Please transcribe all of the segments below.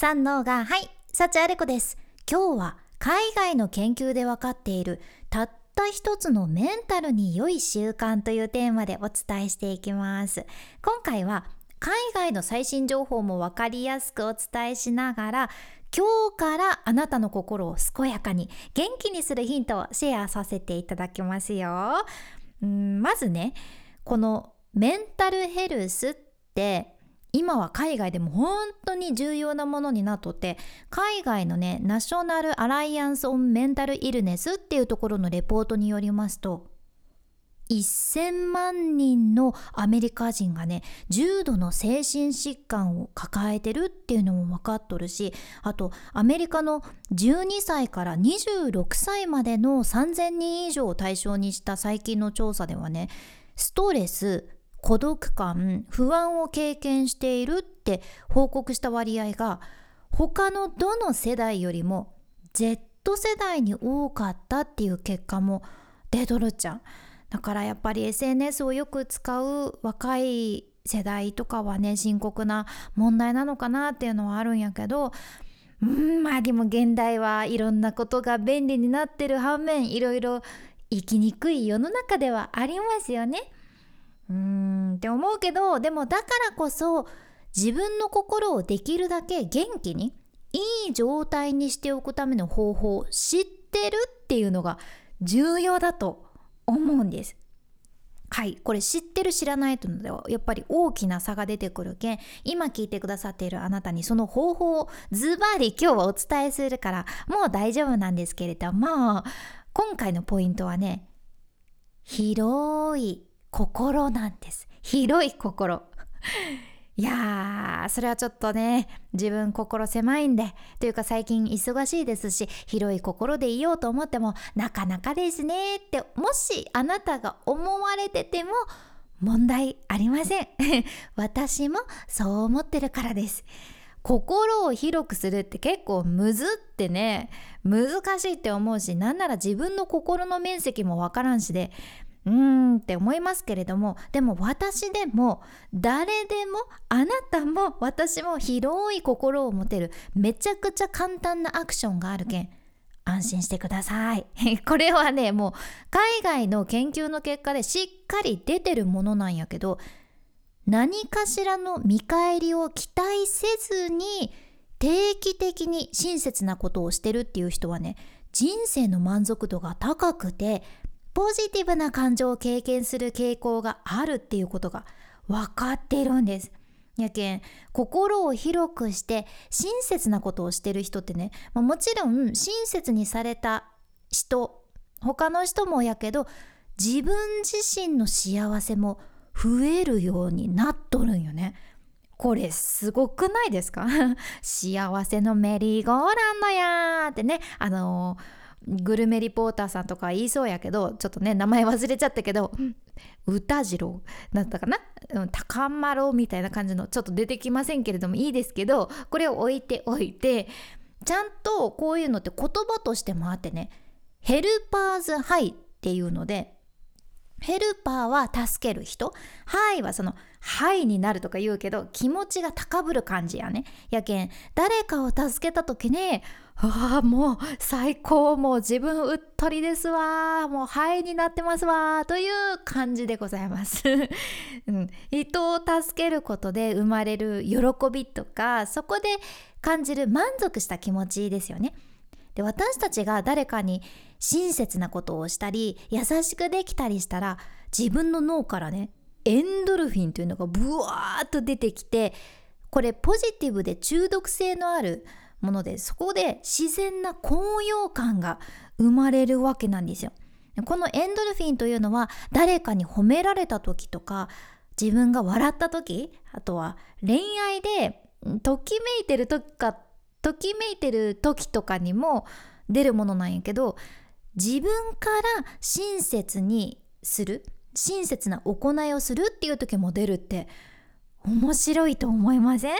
三能がはい幸あれ子です。今日は海外の研究で分かっているたった一つのメンタルに良い習慣というテーマでお伝えしていきます。今回は海外の最新情報も分かりやすくお伝えしながら今日からあなたの心を健やかに元気にするヒントをシェアさせていただきますよ。まずねこのメンタルヘルスって今は海外でも本当に重要なものになっとって海外のねナショナル・アライアンス・オン・メンタル・イルネスっていうところのレポートによりますと1000万人のアメリカ人がね重度の精神疾患を抱えてるっていうのも分かっとるしあとアメリカの12歳から26歳までの3000人以上を対象にした最近の調査ではねストレス孤独感不安を経験しているって報告した割合が他のどの世代よりも Z 世代に多かったっていう結果も出とるっちゃうだからやっぱり SNS をよく使う若い世代とかはね深刻な問題なのかなっていうのはあるんやけどうんまあでも現代はいろんなことが便利になってる反面いろいろ生きにくい世の中ではありますよね。うーんって思うけどでもだからこそ自分の心をできるだけ元気にいい状態にしておくための方法を知ってるっていうのが重要だと思うんです。はいこれ知ってる知らないとのではやっぱり大きな差が出てくるけん今聞いてくださっているあなたにその方法をズバリ今日はお伝えするからもう大丈夫なんですけれども今回のポイントはね広い心なんです。広い心。いやーそれはちょっとね自分心狭いんでというか最近忙しいですし広い心でいようと思ってもなかなかですねってもしあなたが思われてても問題ありません。私もそう思ってるからです。心を広くするって結構むずってね難しいって思うしなんなら自分の心の面積もわからんしでうーんって思いますけれどもでも私でも誰でもあなたも私も広い心を持てるめちゃくちゃ簡単なアクションがあるけん安心してください。これはねもう海外の研究の結果でしっかり出てるものなんやけど何かしらの見返りを期待せずに定期的に親切なことをしてるっていう人はね人生の満足度が高くてポジティブな感情を経験する傾向があるっていうことが分かってるんです。やけん心を広くして親切なことをしてる人ってね、まあ、もちろん親切にされた人他の人もやけど自分自身の幸せも増えるようになっとるんよね。これすごくないですか？幸せのメリーゴーランドやーってねあのーグルメリポーターさんとか言いそうやけどちょっとね名前忘れちゃったけど歌次郎だったかな？高丸みたいな感じのちょっと出てきませんけれどもいいですけどこれを置いておいてちゃんとこういうのって言葉としてもあってねヘルパーズハイっていうのでヘルパーは助ける人ハイはそのハイになるとか言うけど気持ちが高ぶる感じやね。やけん誰かを助けた時ねああもう最高もう自分うっとりですわもうハイになってますわという感じでございます、うん、人を助けることで生まれる喜びとかそこで感じる満足した気持ちですよね。で私たちが誰かに親切なことをしたり優しくできたりしたら自分の脳からねエンドルフィンというのがブワーッと出てきてこれポジティブで中毒性のあるものでそこで自然な高揚感が生まれるわけなんですよ。このエンドルフィンというのは誰かに褒められた時とか自分が笑った時あとは恋愛でときめいてる時かときめいてる時とかにも出るものなんやけど自分から親切にする親切な行いをするっていう時も出るって面白いと思いません。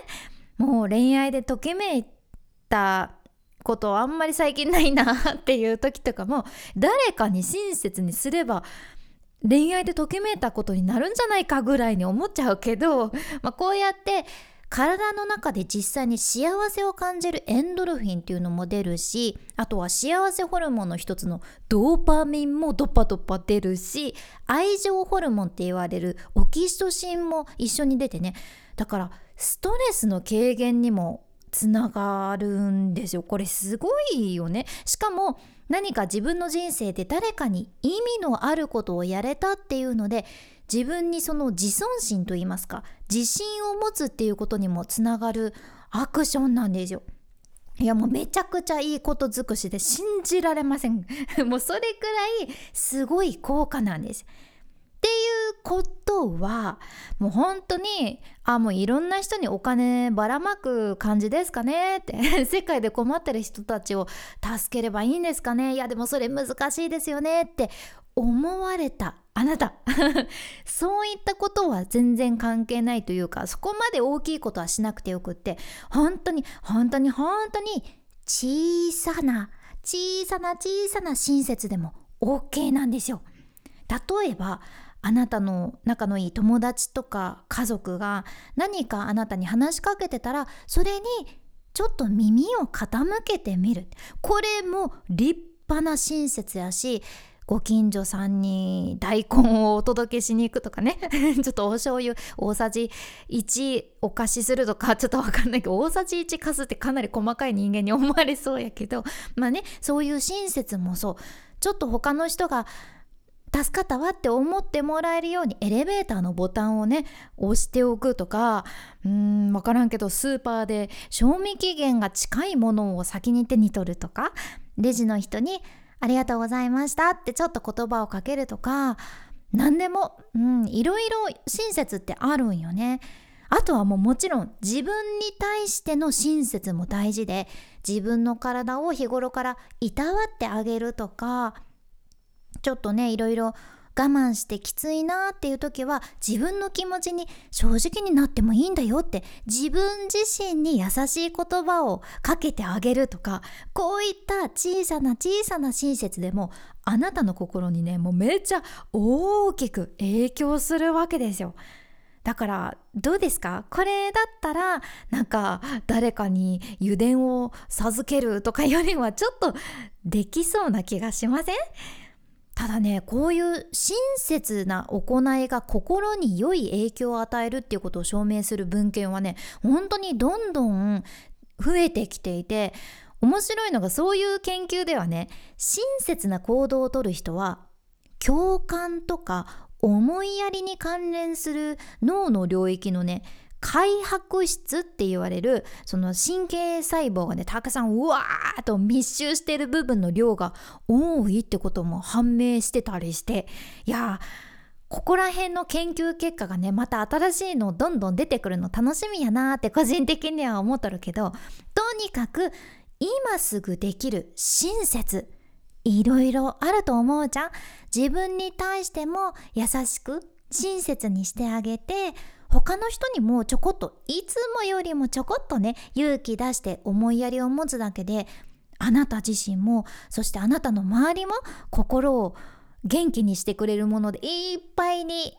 もう恋愛でときめいたことあんまり最近ないなっていう時とかも誰かに親切にすれば恋愛でときめいたことになるんじゃないかぐらいに思っちゃうけど、まあ、こうやって体の中で実際に幸せを感じるエンドルフィンっていうのも出るしあとは幸せホルモンの一つのドーパミンもドパドパ出るし愛情ホルモンって言われるオキシトシンも一緒に出てね。だからストレスの軽減にもつながるんですよ。これすごいよね。しかも何か自分の人生で誰かに意味のあることをやれたっていうので自分にその自尊心といいますか自信を持つっていうことにもつながるアクションなんですよ。いやもうめちゃくちゃいいこと尽くしで信じられません。もうそれくらいすごい効果なんです。っていうことはもう本当にあもういろんな人にお金ばらまく感じですかねって 世界で困ってる人たちを助ければいいんですかねいやでもそれ難しいですよねって思われたあなた そういったことは全然関係ないというかそこまで大きいことはしなくてよくって本当に本当に本当に小さな小さな小さな親切でも OK なんですよ。例えばあなたの仲のいい友達とか家族が何かあなたに話しかけてたらそれにちょっと耳を傾けてみるこれも立派な親切やしご近所さんに大根をお届けしに行くとかね。ちょっとお醤油大さじ1お貸しするとかちょっとわかんないけど大さじ1貸すってかなり細かい人間に思われそうやけど。まあねそういう親切もそう。ちょっと他の人が助かったわって思ってもらえるようにエレベーターのボタンをね押しておくとかうん分からんけどスーパーで賞味期限が近いものを先に手に取るとかレジの人にありがとうございましたってちょっと言葉をかけるとか何でも、うん、いろいろ親切ってあるんよね。あとはもうもちろん自分に対しての親切も大事で自分の体を日頃からいたわってあげるとかちょっとねいろいろ慢してきついなっていう時は自分の気持ちに正直になってもいいんだよって自分自身に優しい言葉をかけてあげるとかこういった小さな小さな親切でもあなたの心にねもうめっちゃ大きく影響するわけですよ。だからどうですか？これだったらなんか誰かに油田を授けるとかよりはちょっとできそうな気がしません？ただねこういう親切な行いが心に良い影響を与えるっていうことを証明する文献はね本当にどんどん増えてきていて面白いのがそういう研究ではね親切な行動をとる人は共感とか思いやりに関連する脳の領域のね開白質って言われるその神経細胞がねたくさんうわーっと密集している部分の量が多いってことも判明してたりしていやここら辺の研究結果がねまた新しいのどんどん出てくるの楽しみやなーって個人的には思っとるけどとにかく今すぐできる親切いろいろあると思うじゃん。自分に対しても優しく親切にしてあげて他の人にもちょこっといつもよりもちょこっとね勇気出して思いやりを持つだけであなた自身もそしてあなたの周りも心を元気にしてくれるものでいっぱいに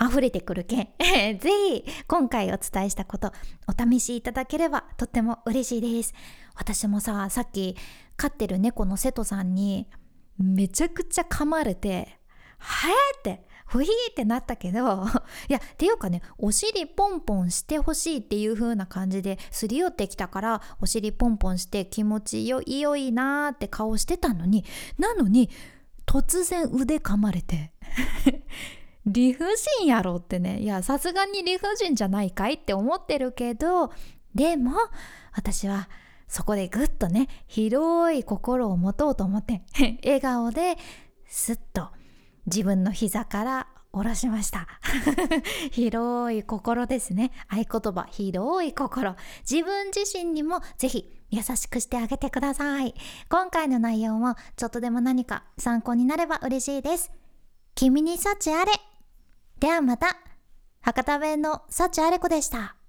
溢れてくるけん ぜひ今回お伝えしたことお試しいただければとっても嬉しいです私もささっき飼ってる猫の瀬戸さんにめちゃくちゃ噛まれて「はえ!」ってふひーってなったけど いやっていうかねお尻ポンポンしてほしいっていう風な感じですり寄ってきたからお尻ポンポンして気持ちよいよいなーって顔してたのになのに突然腕噛まれて 理不尽やろってね。いやさすがに理不尽じゃないかいって思ってるけどでも私はそこでぐっとね広い心を持とうと思って 笑顔ですっと自分の膝から下ろしました。広い心ですね。合言葉。広い心。自分自身にもぜひ優しくしてあげてください。今回の内容もちょっとでも何か参考になれば嬉しいです。君に幸あれ。ではまた。博多弁の幸あれ子でした。